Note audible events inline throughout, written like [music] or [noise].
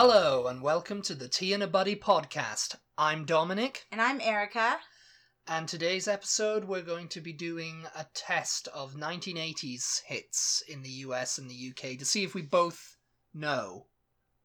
Hello, and welcome to the Tea and a Buddy podcast. I'm Dominic, And I'm Erica. and today's episode we're going to be doing a test of 1980s hits in the US and the UK to see if we both know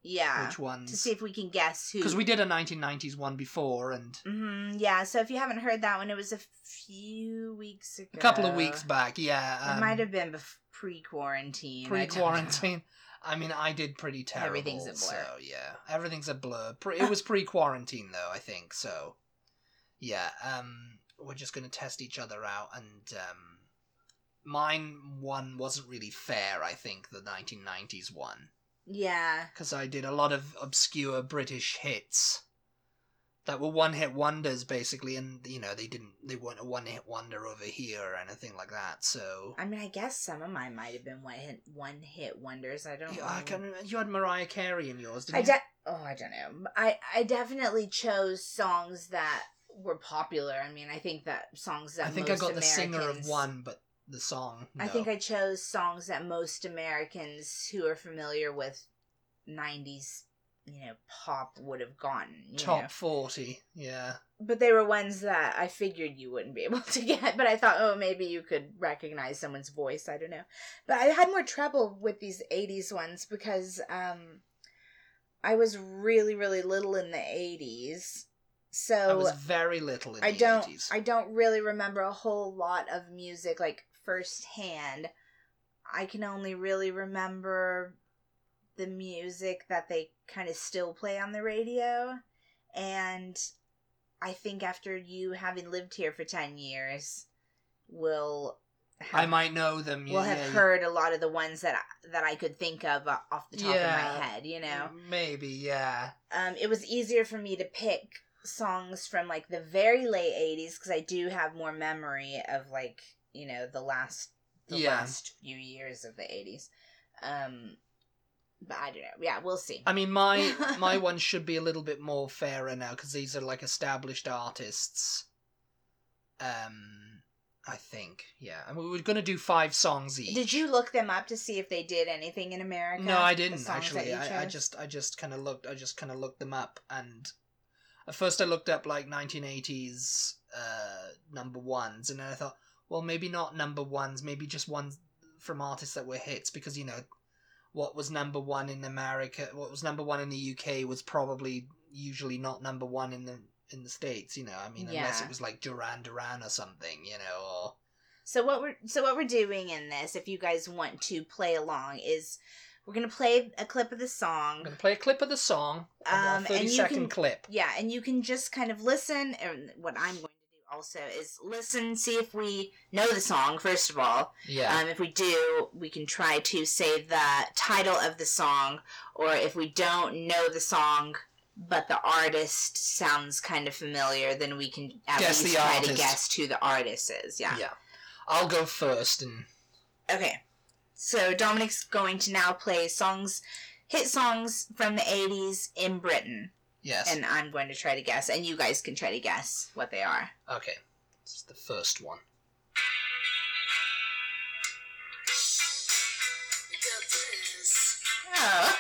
Yeah. which ones. To see if we can guess who. Because we did a 1990s one before, and hmm yeah, so if you haven't heard that one, it was a few weeks ago. a couple of weeks back, yeah. It um, might have been bef- pre-quarantine. I don't know. I mean, I did pretty terrible. Everything's a blur. So yeah, everything's a blur. Pre- it was [laughs] pre-quarantine though, I think. So yeah, um, we're just gonna test each other out, and um, mine one wasn't really fair. I think the 1990s one Yeah. because I did a lot of obscure British hits that were one-hit wonders basically, and you know they didn't they weren't a one-hit wonder over here or anything like that. So. I mean, I guess some of mine might have been one hit, one hit wonders. I don't Yeah, know. I can. You had Mariah Carey in yours, didn't I you? de- oh, I don't know. I I definitely chose songs that were popular. I mean, I think that songs that I think I got the singer of one, but the song. I think I chose songs that most Americans who are familiar with '90s, you know, pop would have gotten. You top know? forty. Yeah, but they were ones that I figured you wouldn't be [laughs] able to get. But I thought, oh, maybe you could recognize someone's voice. I don't know. But I had more trouble with these '80s ones because um, I was really, really little in the '80s, so I was very little in I the don't 80s. I don't really remember a whole lot of music like firsthand. I can only really remember the music that they kind of still play on the radio and I think after you having lived here for 10 years will I might know them. We'll yeah, have yeah, heard a lot of the ones that I, that I could think of off the top of my head, you know Maybe, yeah. um, it was easier for me to pick songs from like the very late 80s because I do have more memory of like you know the last the Yeah. last few years of the 80s um but I don't know yeah we'll see I mean, my [laughs] my one should be a little bit more fairer now because these are like established artists. Um, I think, yeah. I mean, we were gonna do five songs each. did you look them up to see if they did anything in America No, I didn't actually. I, I just I just kind of looked. I just kind of looked them up, and at first I looked up like 1980s uh, number ones, and then I thought, well, maybe not number ones, maybe just ones from artists that were hits, because you know what was number one in America, what was number one in the UK was probably usually not number one in the in the states. You know, I mean, unless Yeah. it was like Duran Duran or something, you know, or So what we're so what we're doing in this, if you guys want to play along, is we're gonna play a clip of the I'm song. gonna play a clip of the song, a Um, thirty and you second can- clip. Yeah, and you can just kind of listen. And what I'm going to do also is listen, see if we know the song first of all. Yeah. Um, if we do, we can try to say the title of the song, or if we don't know the song. But the artist sounds kind of familiar, then we can at Guess least try artist. to guess who the artist is. Yeah. Yeah. I'll go first and Okay. So Dominic's going to now play songs, hit songs from the 80s in Britain. Yes. And I'm going to try to guess, and you guys can try to guess what they are. okay. This is the first one. Oh.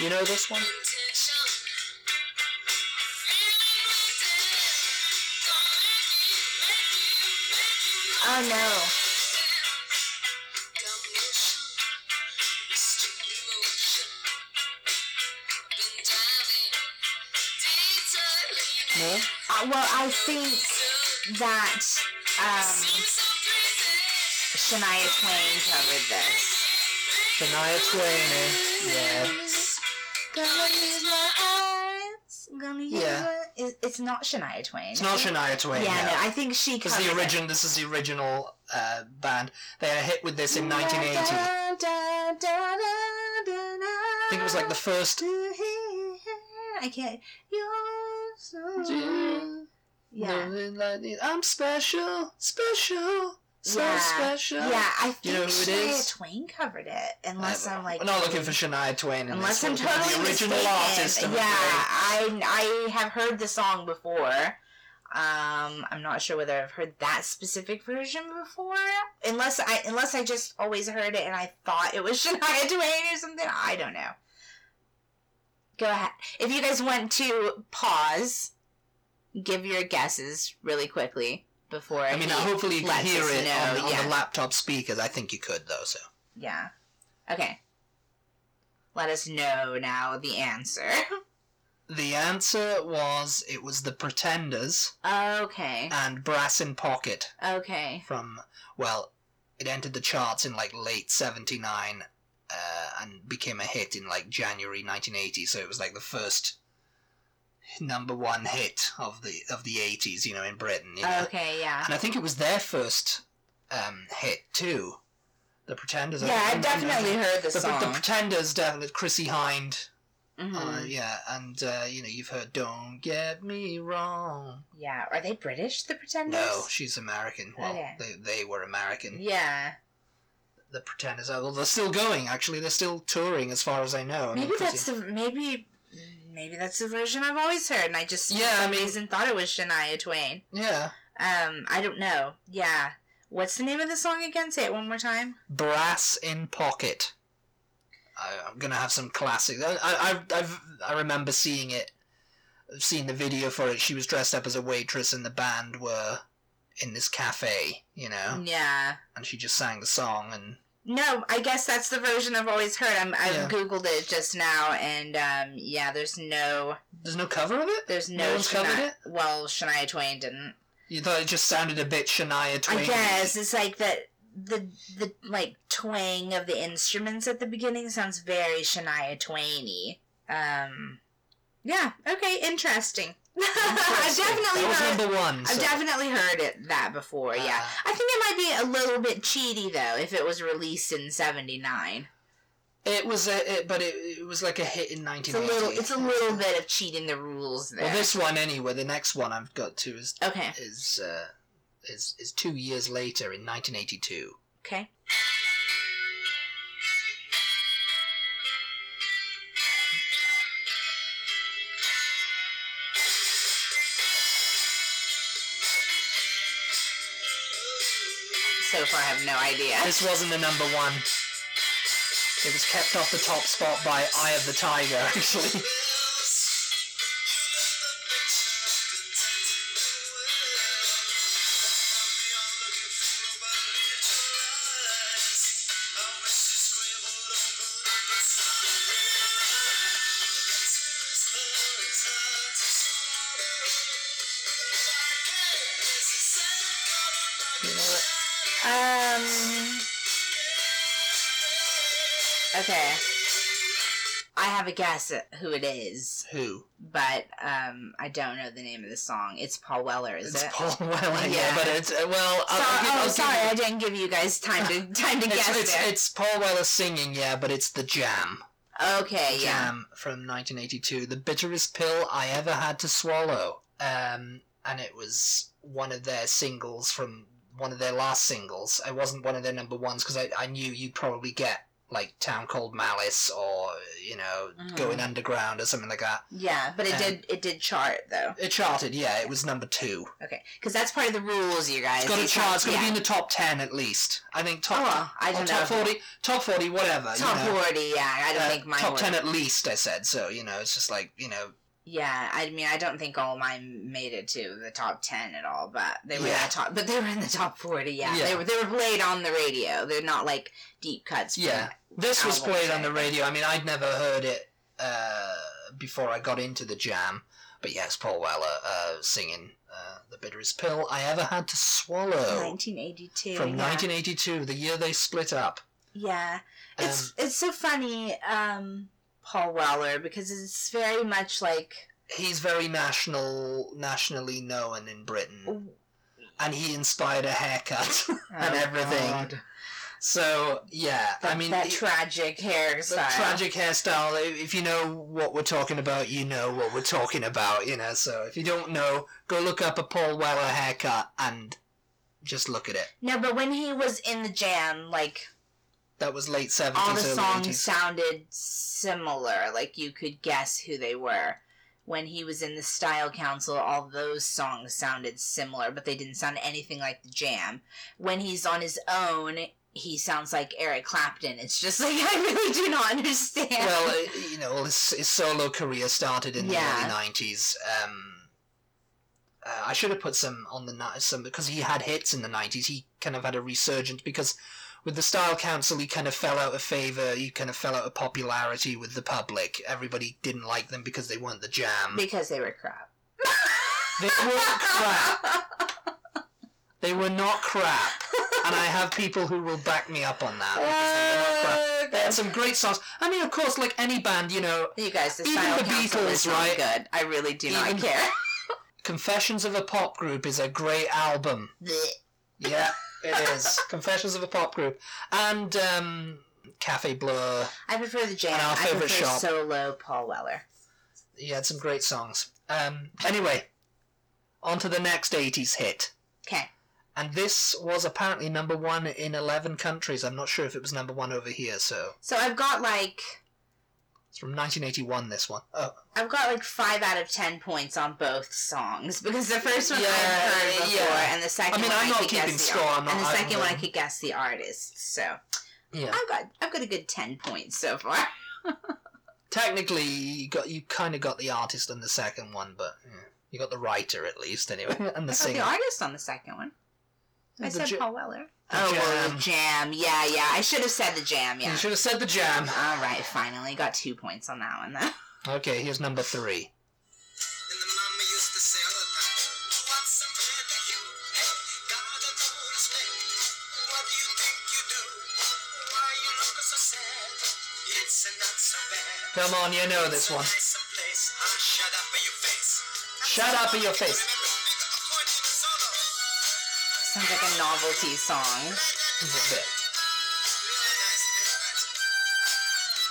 You know this one? Oh no. No? Uh, well, I think that um, Shania Twain covered this. Shania Twain. eh? Yeah. Gonna use my eyes. Gonna use Yeah. It- It's not Shania Twain. It's not Shania Twain. Yeah, no. no, I think she This covered is the it. origin. This is the original uh, band. They had a hit with this in 1980. I think it was like the first. I can't. You're so. Yeah. I'm special, special, so Yeah. special. Yeah, I think You know who it Shania is? Twain covered it. Unless I- I'm like. We're not looking for Shania Twain. Unless. I'm We're looking for totally the original mistaken. artist. I'm yeah, afraid. I I have heard the song before. Um, I'm not sure whether I've heard that specific version before, unless I unless I just always heard it and I thought it was [laughs] Shania Twain or something. I don't know. Go ahead. If you guys want to pause, give your guesses really quickly before. I mean, hopefully you can hear it on, know, on yeah. the laptop speakers. I think you could though. So Yeah. Okay. Let us know now the answer. [laughs] the answer was it was the Pretenders okay. and Brass in Pocket Okay. from well, it entered the charts in like late '79 uh, and became a hit in like January 1980. So it was like the first number one hit of the of the 80s, you know, in Britain. You know? Okay, yeah. And I think it was their first um, hit too. The Pretenders. Yeah, I've definitely heard the the, song. the Pretenders, definitely Chrissie Hynde. Mhm. Uh, yeah, and uh, you know you've heard "Don't Get Me Wrong." yeah. Are they British, the Pretenders? No, she's American. Well, Okay. they they were American. Yeah. The Pretenders. are Well, they're still going. Actually, they're still touring, as far as I know. I mean, Maybe Chrissie- that's the maybe maybe that's the version I've always heard, and I just for Yeah, I mean- reason thought it was Shania Twain. yeah. Um, I don't know. Yeah. What's the name of the song again? Say it one more time. Brass in Pocket. I, I'm gonna have some classics. I, I, I've, I've, I remember seeing it, seeing the video for it. She was dressed up as a waitress, and the band were in this cafe, you know, Yeah. and she just sang the song. And No, I guess that's the version I've always heard. I'm, I've Yeah. googled it just now, and um, yeah, there's no, there's no cover of it. there's No no, one's covered it? Well, Shania Twain didn't. You thought it just sounded a bit Shania Twain. I guess it's like that. The the like twang of the instruments at the beginning sounds very Shania Twainy. Um, yeah. Okay. Interesting. I've definitely heard. number one. I've definitely heard it that before. Yeah. Uh, I think it might be a little bit cheaty though if it was released in '79. it was a, it, but it, it was like a hit in It's a little. It's a little bit of cheating the rules there. Well, this one anyway. The next one I've got to is Okay. is uh, is is two years later in 1982. Okay. Far, I have no idea. This wasn't the number one. It was kept off the top spot by Eye of the Tiger, [laughs] actually. It? Um. Okay. I have a guess at who it is, Who? but um, I don't know the name of the song. It's Paul Weller, is It's it? Paul [laughs] Weller, yeah. Yeah. but it's uh, well. I'll, So- I'll give, oh, I'll give sorry, I didn't give you guys time to [laughs] time to it's, guess it's, there. it's Paul Weller singing, yeah, but it's the Jam. okay, yeah. Jam from 1982, the bitterest pill I ever had to swallow. Um, and it was one of their singles from one of their last singles. It wasn't one of their number ones because I, I knew you'd probably get like Town Called Malice or you know Mhm. Going Underground or something like that. Yeah, but it Um, did it did chart though. It charted, yeah. It was number two. Okay, because that's part of the rules, you guys. It's got to chart. It's got to yeah. be in the top ten at least. I think top. Oh, I don't top know. forty. Top forty, whatever. top you know. forty. Yeah, I don't Uh, think mine top ten at least. I said so. You know, it's just like you know. Yeah, I mean, I don't think all mine made it to the top ten at all, but they were in the top. But they were in the top forty. Yeah, Yeah. they were. They were played on the radio. They're not like deep cuts. Yeah. This was played on the radio. I mean, I'd never heard it uh, before I got into the jam. But yes, Paul Weller uh, singing uh, "The Bitterest Pill I Ever Had to Swallow" 1982. from yeah. 1982, the year they split up. Yeah, it's Um, it's so funny, um, Paul Weller, because it's very much like He's very national, nationally known in Britain, oh. and he inspired a haircut [laughs] and Oh, everything. God. So yeah, that, I mean, that tragic hairstyle. the tragic hairstyle. If you know what we're talking about, you know what we're talking about. You know, so if you don't know, go look up a Paul Weller haircut and just look at it. No, but when he was in the jam, like That was late 70s. all the songs eighties. sounded similar. Like you could guess who they were. when he was in the Style Council, all those songs sounded similar, but they didn't sound anything like the Jam. When he's on his own, he sounds like Eric Clapton. It's just [laughs] like I really do not understand. Well, uh, you know, his, his solo career started in Yeah. the early '90s. Um, uh, I should have put some on the some because he had hits in the '90s. He kind of had a resurgence because with the Style Council, he kind of fell out of favor. He kind of fell out of popularity with the public. Everybody didn't like them because they weren't the Jam. because they were crap. They weren't crap. [laughs] They were not crap. And I have people who will back me up on that. they were. Oh, they had some great songs. I mean, of course, like any band, you know, You guys, the Even Style the Council Beatles, right? good. I really do not care. Confessions of a Pop Group is a great album. [laughs] Yeah, it is. Confessions of a Pop Group. And um, Cafe Bleu. I prefer the Jam. And our I favourite prefer shop. solo Paul Weller. He had some great songs. Um, anyway, on to the next 80s hit. Okay. And this was apparently number one in 11 countries. I'm not sure if it was number one over here, so. So I've got like It's from 1981, this one. Oh, I've got like five out of ten points on both songs because the first one Yeah, I've heard before, yeah. and the second I mean, one I'm I not could keeping guess the score, art- I'm not- and the I'm, second one I could guess the artist. So yeah. I've got I've got a good ten points so far. [laughs] Technically, you got you kind of got the artist on the second one, but yeah, you got the writer at least, anyway, [laughs] and the I got singer. the artist on the second one. I said ja- Paul Weller. oh, Jam. the jam. Yeah, yeah. I should have said the jam. Yeah. You should have said the jam. All right, finally got two points on that one though. [laughs] Okay, here's number three. And the mama used to say all the time, What's the matter, you? Hey, gotta know respect. What do you think you do? Why you look so sad? It's a not so bad. Come on, you know this It's a one. nice place. Shut up in your face. Sounds like a novelty song. A bit. Real nice, real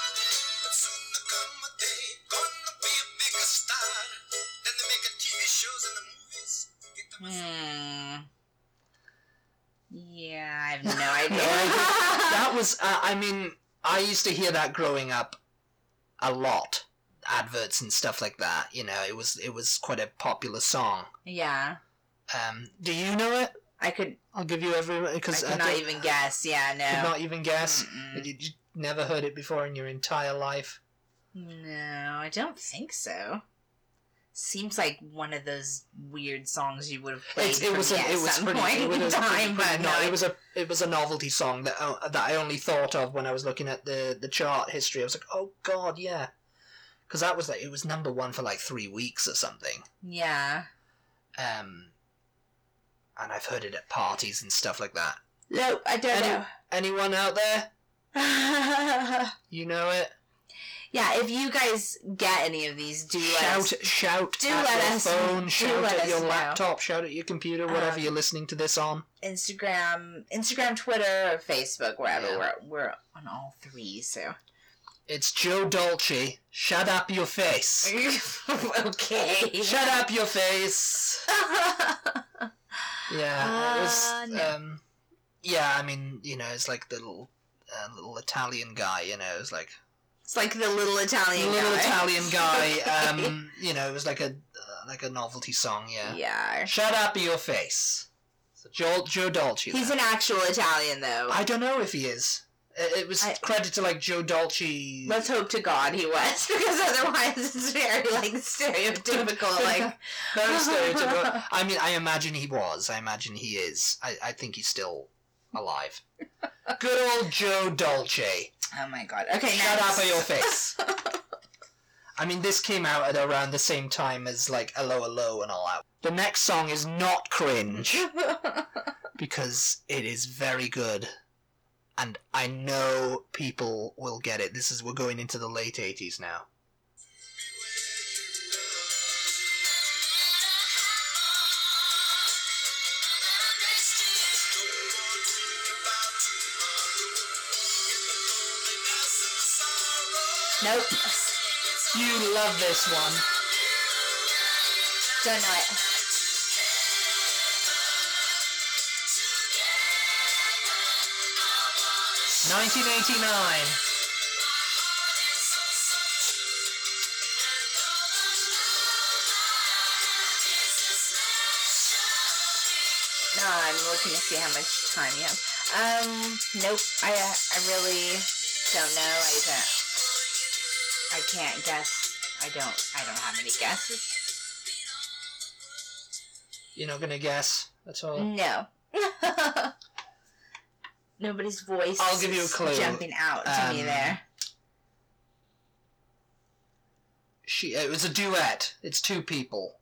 nice. But soon there come a day, gonna be a bigger star. Then they make a TV shows and the movies. Get the Hmm. Yeah, I have no [laughs] idea. That was, uh, I mean, I used to hear that growing up a lot. Adverts and stuff like that. You know, it was it was quite a popular song. yeah, Um, do you know it? I could. I'll give you every because I could not even guess. Yeah, Could no. not even guess. You, never heard it before in your entire life. No, I don't think so. Seems like one of those weird songs you would have played It, it was me a, at it was some pretty, point it was in time, pretty, but no, no, it was a it was a novelty song that uh, that I only thought of when I was looking at the the chart history. I was like, oh god, yeah, because that was like it was number one for like three weeks or something. yeah. Um, and I've heard it at parties and stuff like that. No, I don't Any- Anyone out there? [laughs] You know it? yeah, if you guys get any of these, do let shout, us. shout do at let your us- phone, do shout let at us your know. laptop, shout at your computer, whatever Um, you're listening to this on. Instagram, Instagram, Twitter, or Facebook, wherever Yeah. we're we're on all three. So It's Joe Dolce. Shut up your face. [laughs] okay. Shut up your face. [laughs] Yeah, it was. Uh, no. Um, yeah, I mean, you know, it's like the little, uh, little Italian guy. You know, it's like It's like the little Italian little guy. Italian [laughs] guy. Um, you know, it was like a uh, like a novelty song. Yeah. yeah. Shut up your face. So Joe Joe Dolce. He's an actual Italian, though. I don't know if he is. It, was I- credit to like Joe Dolce. Let's hope to God he was, [laughs] because otherwise it's very like stereotypical. [laughs] Like Very [laughs] stereotypical. I mean, I imagine he was. I imagine he is. I, I think he's still alive. Good old Joe Dolce. oh my God. Okay, Shut next. up at your face. I mean, this came out at around the same time as like Hello Hello and all that. The next song is not cringe because it is very good. And I know people will get it. This is we're going into the late 80s now. nope. You love this one. Don't know it. 1989. I'm looking to see how much time you have. Um, nope. I uh, I really don't know. I don't. I can't guess. I don't. I don't have any guesses. You're not gonna guess. That's all. No. [laughs] Nobody's voice. I'll give you a is clue. Jumping out to me Um, there. She. It was a duet. It's two people.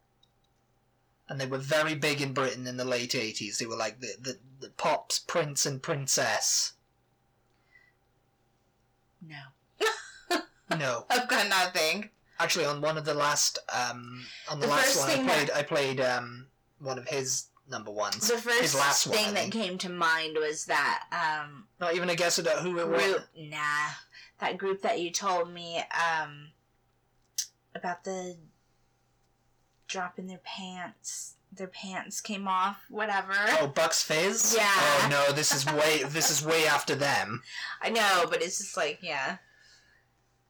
And they were very big in Britain in the late eighties. They were like the, the, the pops, prince and princess. No. No, [laughs] I've got nothing. actually, on one of the last, um, on the, The last one, I played. that- I played um one of his number ones. The first his last one, thing that came to mind was that um Not even a guess at who it was. Nah, that group that you told me um about the dropping their pants. Their pants came off. Whatever. Oh, Bucks Fizz. Yeah. Oh no, this is way. this is way after them. [laughs] I know, but it's just like yeah.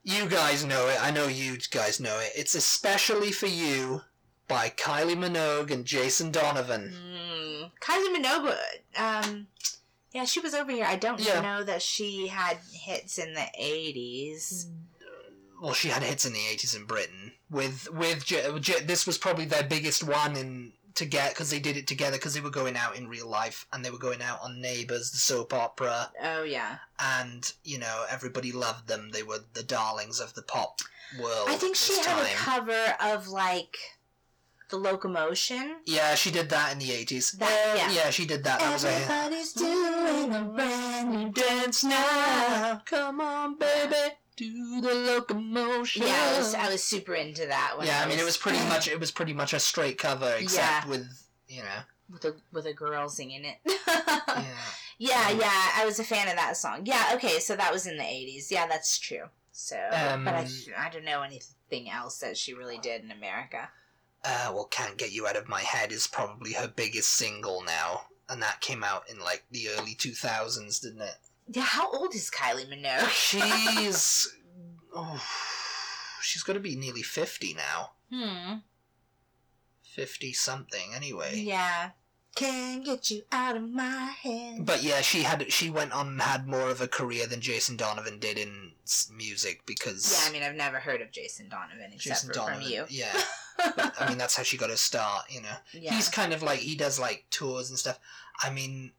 You guys know it. I know you guys know it. It's especially for you by Kylie Minogue and Jason Donovan. Mm. Kylie Minogue. Um. Yeah, she was over here. I don't Yeah. know that she had hits in the eighties. Well, she had hits in the eighties in Britain with with J- J- this was probably their biggest one in to get because they did it together because they were going out in real life and they were going out on Neighbours, the soap opera, Oh yeah. and you know everybody loved them. They were the darlings of the pop world. I think she had a cover of like the locomotion. Yeah, she did that in the eighties. That- yeah. yeah, she did that. That was a. Everybody's doing a brand new dance now. Come on, baby, do the locomotion. Yeah, I was, I was super into that one. yeah, I mean, it was pretty much it was pretty much a straight cover, except Yeah. with you know, with a with a girl singing it. [laughs] yeah. yeah, yeah, I was a fan of that song. Yeah, okay, so that was in the eighties. Yeah, that's true. So, but I Um, I don't know anything else that she really did in America. Uh, well, "Can't Get You Out of My Head" is probably her biggest single now, and that came out in like the early two thousands, didn't it? Yeah, how old is Kylie Minogue? [laughs] [laughs] She's oh, she's got to be nearly fifty now, hmm. fifty something anyway. Yeah. Can't get you out of my head. But yeah, she had she went on and had more of a career than Jason Donovan did in music because yeah, I mean, I've never heard of Jason Donovan except Jason for Donovan, from you. yeah. But, [laughs] I mean, that's how she got her start. You know, yeah. he's kind of like he does like tours and stuff. I mean,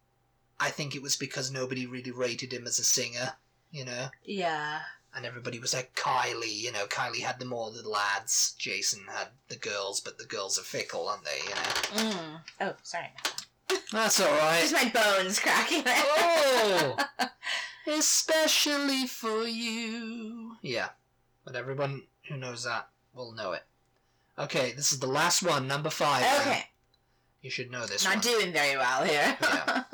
I think it was because nobody really rated him as a singer. You know, yeah. And everybody was like Kylie. You know, Kylie had the more the lads. Jason had the girls, but the girls are fickle, aren't they? You know, Mm. Oh, sorry. that's all right. Just my bones cracking. Oh, [laughs] especially for you. Yeah, but everyone who knows that will know it. Okay, this is the last one, number five. now. okay. you should know this Not one. doing very well here. Yeah. [laughs]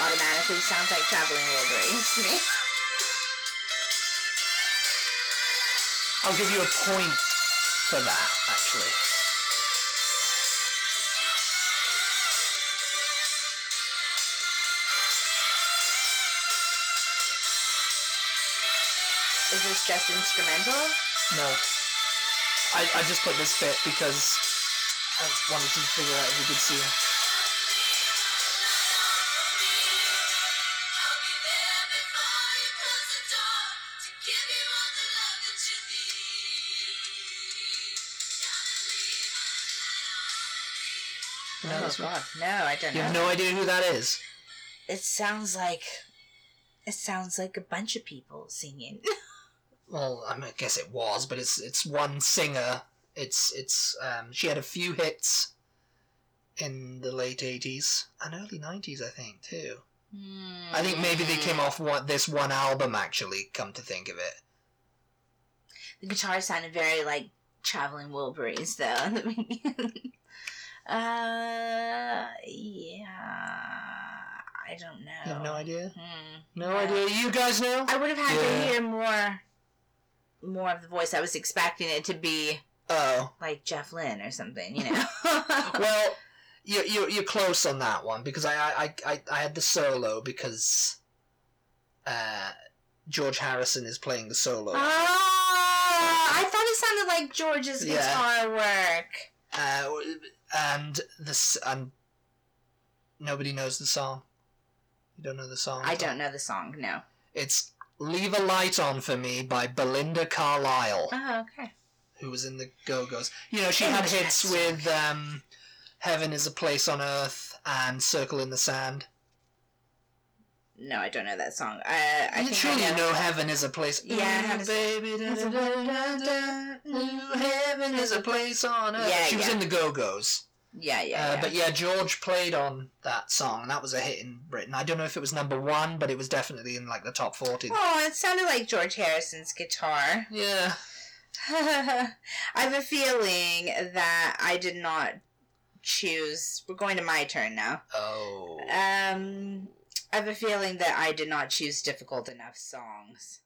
automatically sounds like traveling Wilburys to me. I'll give you a point for that, actually. Is this just instrumental? No. I, I just put this bit because I wanted to figure out if you could see it. God, no, I don't You know. have no idea who that is. It sounds like it sounds like a bunch of people singing. [laughs] Well, I, mean, I guess it was, but it's it's one singer. It's it's um, she had a few hits in the late eighties and early nineties, I think too. I think maybe they came off one, this one album. Actually, come to think of it, The guitar sounded very like traveling Wilburys though. in the beginning. uh, yeah, I don't know. you have no idea. Hmm. No No. idea. You guys know? I would have had Yeah. to hear more, more of the voice. I was expecting it to be Oh, like Jeff Lynne or something, you [laughs] know. [laughs] well, you're, you're you're close on that one because I I I, I had the solo because uh, George Harrison is playing the solo. oh, I thought it sounded like George's Yeah. guitar work. Uh, and this and nobody knows the song. You don't know the song. I don't know the song. No. It's "Leave a Light On for Me" by Belinda Carlisle, Oh, okay. who was in the Go Go's. You know, she had hits with um, "Heaven Is a Place on Earth" and "Circle in the Sand." No, I don't know that song. I, I you think surely I you know "Heaven Is a Place." Yeah, Heaven Ooh, is- baby, da, da, da, da, da, ooh, [laughs] heaven is a place on earth. Yeah, she was yeah. in the Go Go's. Yeah, yeah, Uh, yeah. But yeah, George played on that song, and that was a hit in Britain. I don't know if it was number one, but it was definitely in like the top forty. Oh, it sounded like George Harrison's guitar. Yeah. [laughs] I have a feeling that I did not choose. We're going to my turn now. Oh. Um, I have a feeling that I did not choose difficult enough songs.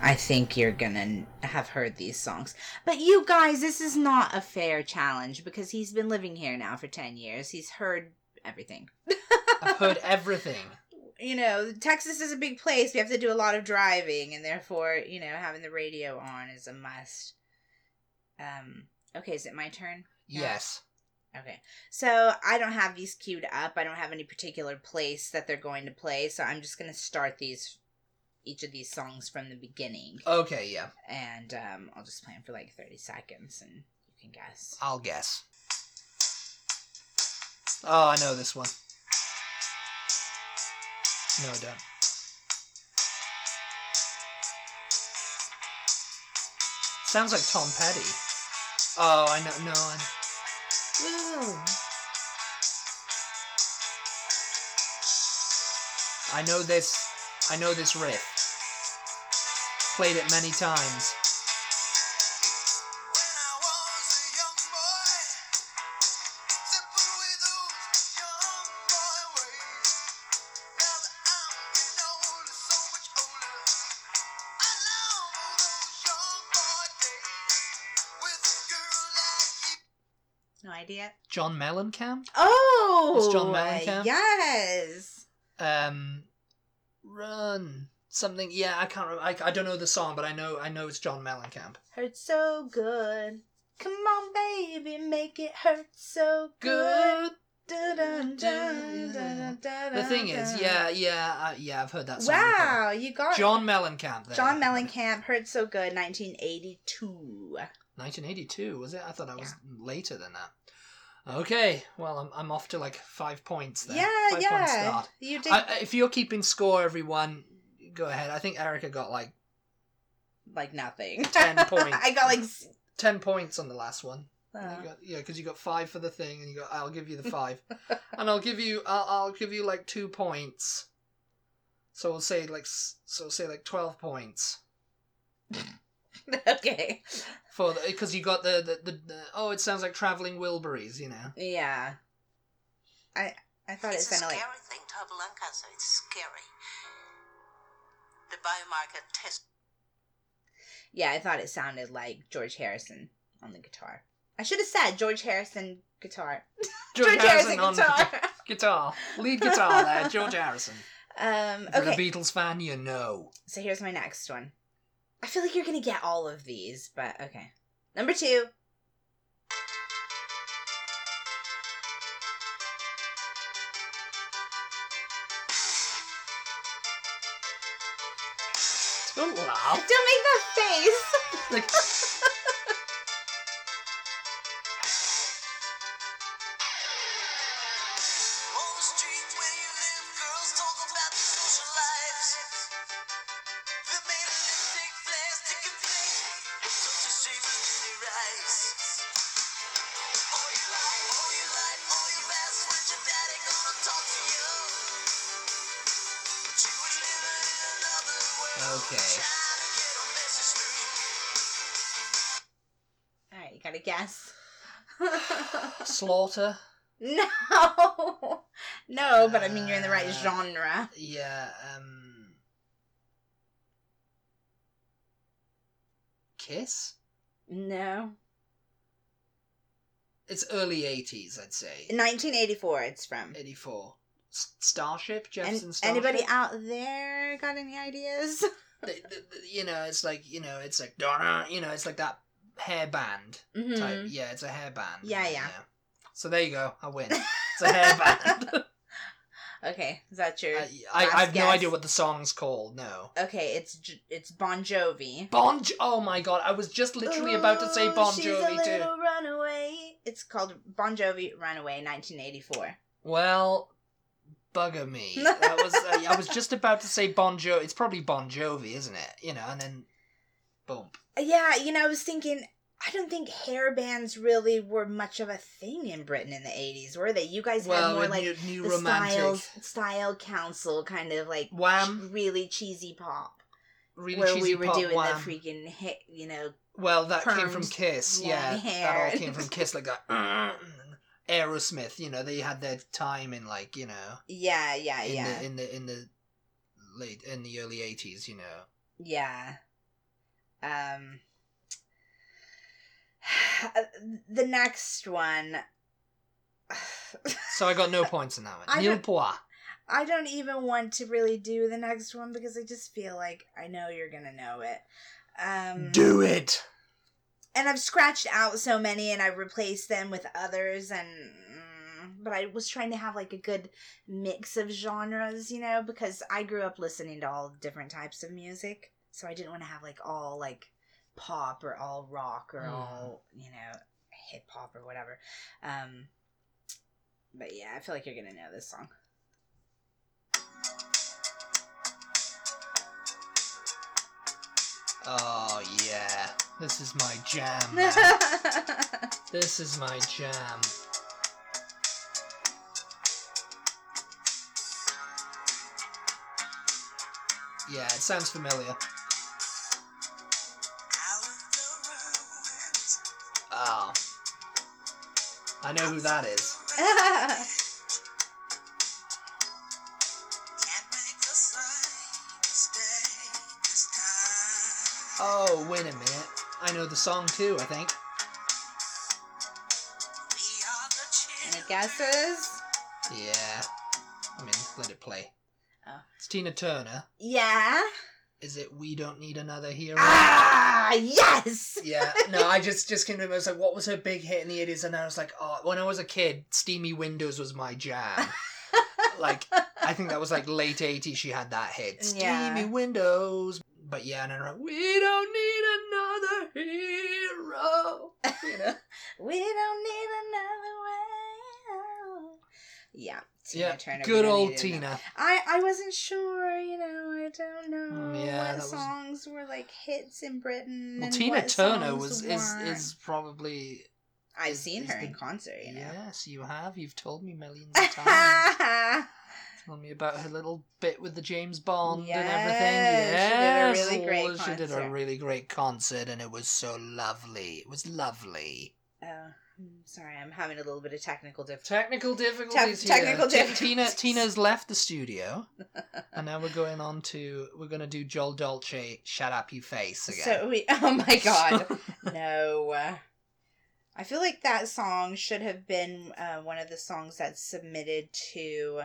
I think you're gonna have heard these songs. But you guys, this is not a fair challenge because he's been living here now for 10 years. He's heard everything. I've heard everything. [laughs] You know, Texas is a big place. We have to do a lot of driving, and therefore, you know, having the radio on is a must. Um, okay, is it my turn? Yeah. Yes. Okay. So I don't have these queued up. I don't have any particular place that they're going to play. So I'm just going to start these, each of these songs from the beginning. Okay, yeah. And um, I'll just play them for like 30 seconds and you can guess. I'll guess. Oh, I know this one. No, I don't. Sounds like Tom Petty. Oh, I know. No, I. I know this. I know this riff. Played it many times. When I was a young boy, zipping with those young boy ways. Now that I'm getting older, so much older, I long for those young boy days with a girl like you. No idea. John Mellencamp. Oh! It's John Mellencamp? Yes! um run something yeah i can't remember I, I don't know the song but i know i know it's john mellencamp Hurt so good. Come on, baby, make it hurt so good. the thing is yeah yeah uh, yeah i've heard that song Wow, you got john mellencamp there. John Mellencamp, Hurt So Good, 1982. 1982 was it i thought i was later than that okay well i'm, I'm off to like five points there Yeah, five yeah. point start You did I, if you're keeping score everyone go ahead i think erica got like like nothing. 10 [laughs] points. I got like. s- 10 points on the last one uh, got, yeah, because you got five for the thing, and you got. I'll give you the five, [laughs] and I'll give you. I'll, I'll give you like two points. So we'll say like. So we'll say like twelve points [laughs] [laughs] okay. for because you got the, the the the. Oh, it sounds like traveling Wilburys, you know. Yeah. I I thought it It's a scary like. thing to have lung cancer. It's scary. The biomarker test Yeah, I thought it sounded like George Harrison on the guitar. I should have said George Harrison guitar. [laughs] George, Harrison, on guitar. the guitar, lead guitar there, George Harrison. [laughs] um. If you're a Beatles fan, you know. So here's my next one. I feel like you're gonna get all of these, but okay. Number two. Don't laugh. Don't make that face. Like, [laughs] Okay. Trying to get a message through. All right, you gotta guess. [laughs] Slaughter. no, no, but I mean you're in the right Uh, genre. Yeah. Um. Kiss. No, It's early '80s, I'd say. 1984. It's from. '84. S- Starship, Jefferson Starship. anybody out there got any ideas? [laughs] The- the- the- you know, it's like you know, it's like you know, it's like that hairband Mhm. type. Yeah, it's a hairband. Yeah, yeah. So there you go. I win. [laughs] It's a hairband. [laughs] Okay, is that your? I, I, I have no idea what the song's called. No. Okay, it's it's Bon Jovi. Bon. Jo- oh my god! I was just literally about to say Ooh, Bon she's Jovi a too. runaway. It's called Bon Jovi Runaway, 1984. Well, bugger me. [laughs] That was uh, I was just about to say Bon Jovi. It's probably Bon Jovi, isn't it? You know, and then boom. Yeah, you know, I was thinking. I don't think hair bands really were much of a thing in Britain in the 80s, were they? You guys had more like new, new styles, style council kind of like Wham. really cheesy pop. really where cheesy we were pop doing wham. the freaking hit, you know. Well, that came from Kiss. Yeah, that all came from [laughs] Kiss. Like that. Aerosmith. You know, they had their time in like you know Yeah, yeah, in yeah. the in the in the late in the early eighties. You know. Yeah. Um [sighs] the next one So I got no [laughs] points in that one. Neil don't- I don't even want to really do the next one because I just feel like I know you're going to know it. Um Do it. And I've scratched out so many and I've replaced them with others and mm, but I was trying to have like a good mix of genres, you know, because I grew up listening to all different types of music. So I didn't want to have like all like pop or all rock or Mm. all, you know, hip hop or whatever. Um but yeah, I feel like you're going to know this song. Oh yeah, this is my jam. man. [laughs] this is my jam. Yeah, it sounds familiar. Out of the ruins, Oh, I know who that is. [laughs] the song too. I think. We are the Any guesses? Yeah. I mean, let it play. Oh. It's Tina Turner. Yeah. Is it "We Don't Need Another Hero"? Ah, yes. Yeah, no, [laughs] I just just came to me. I was like, what was her big hit in the eighties? And I was like, oh, when I was a kid, "Steamy Windows" was my jam. [laughs] like, I think that was like late eighties. She had that hit, "Steamy Yeah. Windows." But yeah, and then like, we don't need another hero. You [laughs] know? We don't need another way. Yeah, Tina yeah, Turner. good old Tina. another- I I wasn't sure. You know, I don't know Mm, yeah, what that was- songs were like hits in Britain. Well, and Tina Turner songs was is is probably I've is- seen is her the- in concert. You know. yes, you have. You've told me millions of [laughs] times. Told me about her little bit with the James Bond and everything. Yes, she did a really great oh, She did a concert. really great concert, and it was so lovely. It was lovely. oh, I'm sorry, I'm having a little bit of technical difficulty. Technical difficulties Te- technical here. Ti- difficulties. Tina Tina's left the studio, [laughs] and now we're going on to we're gonna do Joel Dolce. Shut up, you face again. So we. Oh my [laughs] god. no. I feel like that song should have been uh, one of the songs that's submitted to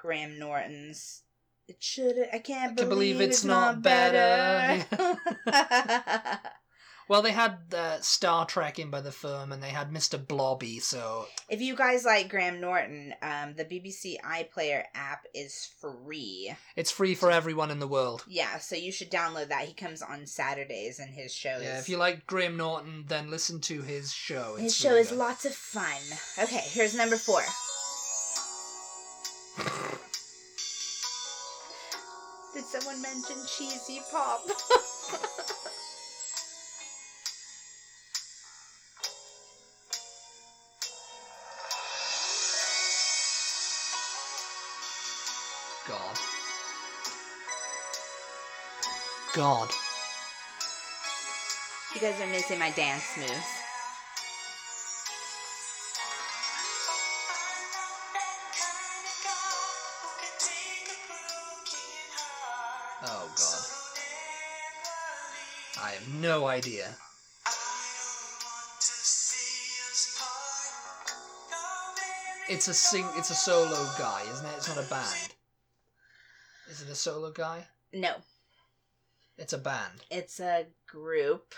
Graham Norton's. It should. I can't believe, believe it's, it's not, not better. [laughs] [laughs] well, they had uh, Star Trekkin' by the firm, and they had Mr. Blobby. So if you guys like Graham Norton, um, the BBC iPlayer app is free. it's free for everyone in the world. Yeah, so you should download that. He comes on Saturdays, and his show is. Yeah, if you like Graham Norton, then listen to his show. his It's show really is good. lots of fun. Okay, here's number four. Did someone mention cheesy pop? God. God. you guys are missing my dance moves. No idea. it's a sing. It's a solo guy, isn't it? It's not a band. Is it a solo guy? No, It's a band. it's a group.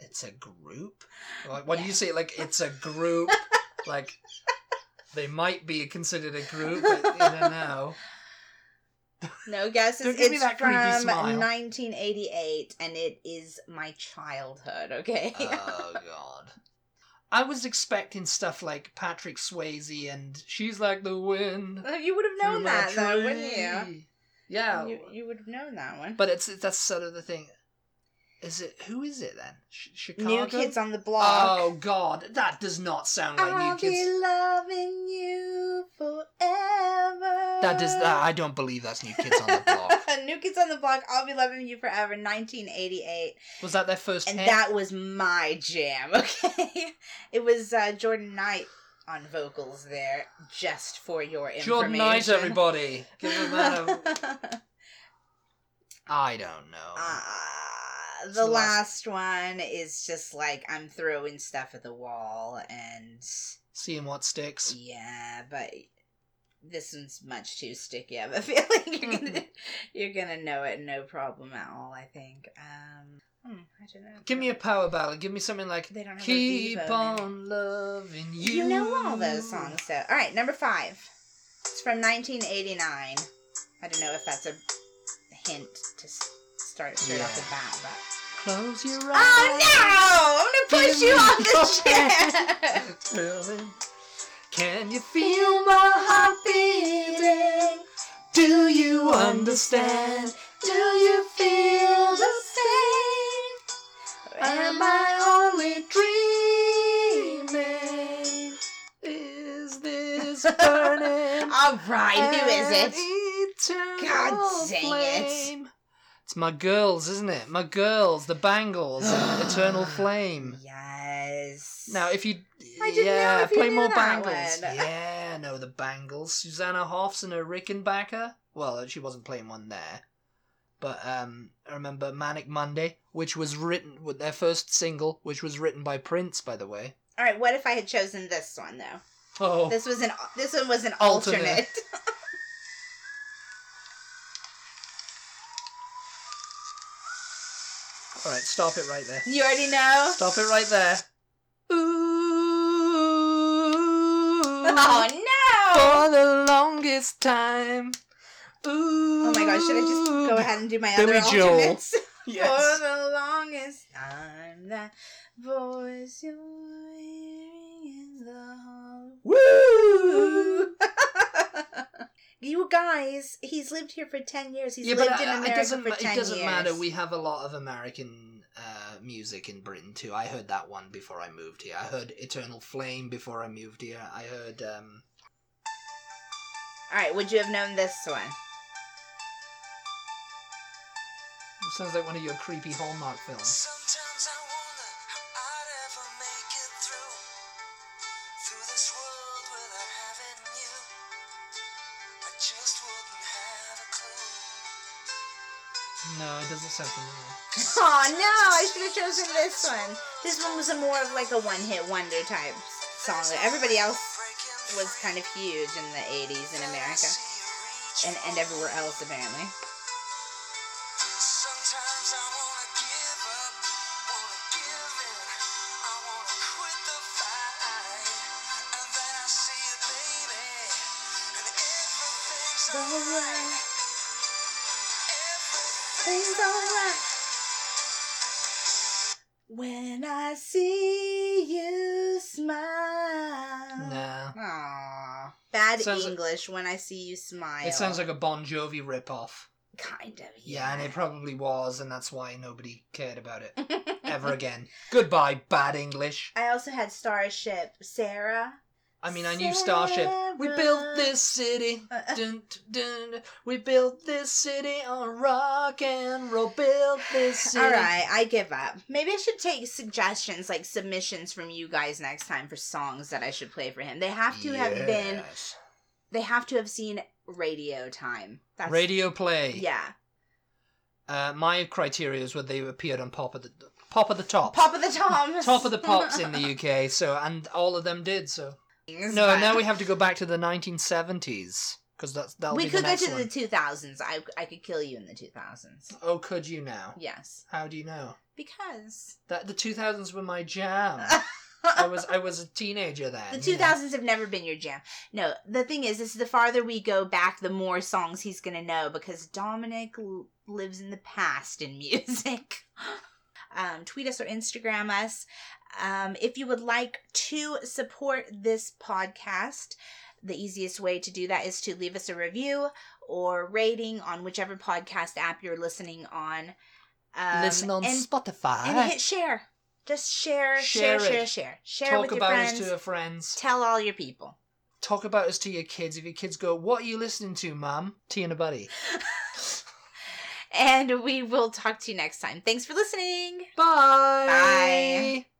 It's a group. Like, what do you say? Like it's a group. [laughs] like they might be considered a group, but you don't know. No guesses. Don't give me it's that from smile. 1988, and it is my childhood. Okay. Oh god. I was expecting stuff like Patrick Swayze and She's Like the Wind. you would have known through my that, though, wouldn't you? Yeah. You, you would have known that one. But it's that's sort of the thing. Is it who is it then? Ch- Chicago. New Kids on the Block. Oh God, that does not sound like I'll New Kids. be loving you forever. That does that. I don't believe that's New Kids on the Block. [laughs] New Kids on the Block. I'll be loving you forever. 1988, Was that their first and hit? that was my jam. [laughs] Okay, it was uh, Jordan Knight on vocals there, just for your information. Jordan Knight, everybody. Give him that. a- [laughs] I don't know. Uh, the the last one is just like I'm throwing stuff at the wall, and Seeing what sticks. yeah, but this one's much too sticky. I have a [laughs] feeling you're gonna you're gonna know it no problem at all. I think. Um, hmm, I don't know. Give me a power ballad. Give me something like They don't "Keep on loving you." You know all those songs, so all right. Number five. It's from 1989. I don't know if that's a hint to start straight off the bat, but. Close your eyes. Oh no! I'm gonna push you off the chair. [laughs] Can you feel my heart beating? Do you understand? Do you feel the same? Am I only dreaming? Is this [laughs] burning? All right, who is it? God dang it. It's my girls, isn't it? My girls, the Bangles, and [gasps] Eternal Flame. Yes. Now, if you I didn't know yeah, if you play knew more that Bangles. one. [laughs] Yeah, no, the Bangles. Susanna Hoffs and her Rickenbacker. Well, she wasn't playing one there, but um, I remember Manic Monday, which was written with their first single, which was written by Prince, by the way. All right. What if I had chosen this one though? Oh, This was an this one was an Alternate. alternate. [laughs] all right, stop it right there. you already know. Stop it right there. Ooh. Oh no! For the longest time. Ooh. Oh my gosh, should I just go ahead and do my Billy other Joel. alternates? [laughs] [laughs] Yes. For the longest time, that voice you're hearing is the hall. Woo! You guys, he's lived here for 10 years. He's yeah, but lived in uh, America it doesn't. for ma- 10 It doesn't years. matter. We have a lot of American uh, music in Britain too. I heard that one before I moved here. I heard Eternal Flame before I moved here. I heard. um Alright, would you have known this one? It sounds like one of your creepy Hallmark films. Sometimes No, it doesn't sound familiar. [laughs] Oh no, I should have chosen this one. This one was a more of like a one hit wonder type song. Everybody else was kind of huge in the 80s in America and, and everywhere else apparently. Things alright. When I see you smile. Nah. Aww. Bad Sounds like- English when I see you smile. It sounds like a Bon Jovi ripoff. kind of. Yeah, and it probably was, and that's why nobody cared about it [laughs] ever again. Goodbye, bad English. I also had Starship Sara. I mean, I knew Starship. We built this city. Dun, dun, dun. We built this city on rock and roll. Built this [laughs] city. All right, I give up. Maybe I should take suggestions, like submissions from you guys next time for songs that I should play for him. They have to have been. Yes. They have to have seen radio time. That's Radio play. Yeah, Uh, my criteria is where they appeared on Pop of the Pop of the Top. Pop of the Toms. Top of the Pops in the [laughs] UK. So and all of them did. So No, but- now we have to go back to the 1970s because that's that'll we be could the go to one. the 2000s. I I could kill you in the 2000s. Oh, could you now? Yes, How do you know? because That the 2000s were my jam. [laughs] I was I was a teenager then. the you know. 2000s have never been your jam. No, the thing is, is the farther we go back, the more songs he's gonna know because Dominic l- lives in the past in [laughs] music. um, tweet us or Instagram us. Um, if you would like to support this podcast, the easiest way to do that is to leave us a review or rating on whichever podcast app you're listening on. Um, Listen on and, Spotify. and hit share. Just share, share, Share share, share, share, Talk with your about friends. us to your friends. Tell all your people. Talk about us to your kids. If your kids go, "What are you listening to, Mom?" T and a buddy. [laughs] And we will talk to you next time. Thanks for listening. Bye. Bye.